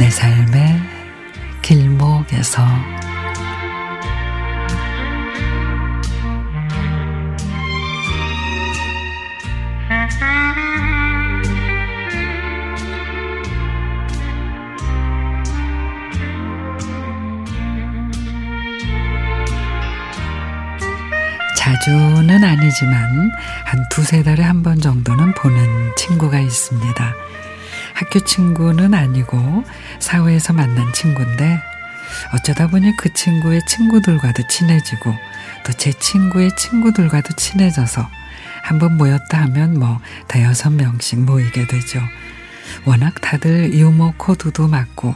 내 삶의 길목에서 자주는 아니지만 한 두세 달에 한 번 정도는 보는 친구가 있습니다. 학교 친구는 아니고 사회에서 만난 친구인데 어쩌다 보니 그 친구의 친구들과도 친해지고 또 제 친구의 친구들과도 친해져서 한번 모였다 하면 뭐 대여섯 명씩 모이게 되죠. 워낙 다들 유머 코드도 맞고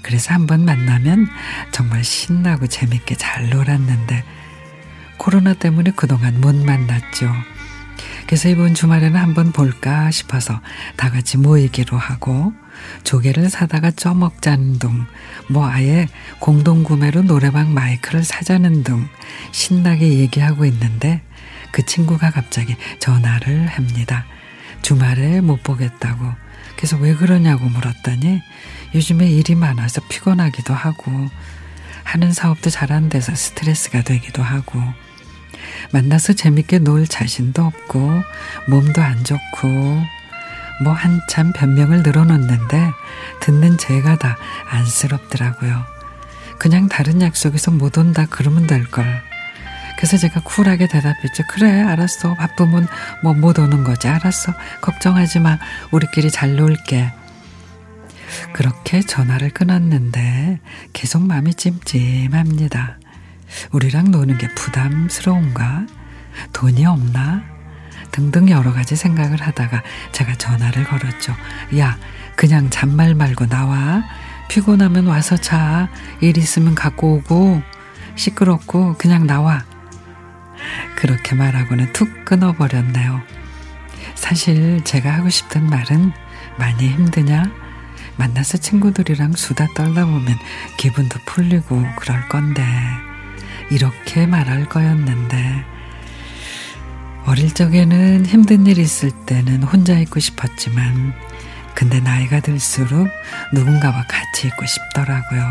그래서 한번 만나면 정말 신나고 재밌게 잘 놀았는데 코로나 때문에 그동안 못 만났죠. 그래서 이번 주말에는 한번 볼까 싶어서 다 같이 모이기로 하고 조개를 사다가 쪄먹자는 등 뭐 아예 공동구매로 노래방 마이크를 사자는 등 신나게 얘기하고 있는데 그 친구가 갑자기 전화를 합니다. 주말에 못 보겠다고. 그래서 왜 그러냐고 물었더니 요즘에 일이 많아서 피곤하기도 하고 하는 사업도 잘 안 돼서 스트레스가 되기도 하고 만나서 재밌게 놀 자신도 없고 몸도 안 좋고 뭐 한참 변명을 늘어놓는데 듣는 제가 다 안쓰럽더라고요. 그냥 다른 약속에서 못 온다 그러면 될 걸. 그래서 제가 쿨하게 대답했죠. 그래, 알았어. 바쁘면 뭐 못 오는 거지. 알았어. 걱정하지 마. 우리끼리 잘 놀게. 그렇게 전화를 끊었는데 계속 마음이 찜찜합니다. 우리랑 노는 게 부담스러운가? 돈이 없나? 등등 여러 가지 생각을 하다가 제가 전화를 걸었죠. 야, 그냥 잔말 말고 나와. 피곤하면 와서 자. 일 있으면 갖고 오고. 시끄럽고 그냥 나와. 그렇게 말하고는 툭 끊어버렸네요. 사실 제가 하고 싶던 말은 많이 힘드냐? 만나서 친구들이랑 수다 떨다 보면 기분도 풀리고 그럴 건데. 이렇게 말할 거였는데 어릴 적에는 힘든 일 있을 때는 혼자 있고 싶었지만 근데 나이가 들수록 누군가와 같이 있고 싶더라고요.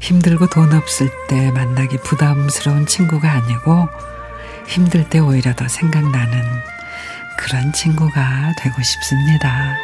힘들고 돈 없을 때 만나기 부담스러운 친구가 아니고 힘들 때 오히려 더 생각나는 그런 친구가 되고 싶습니다.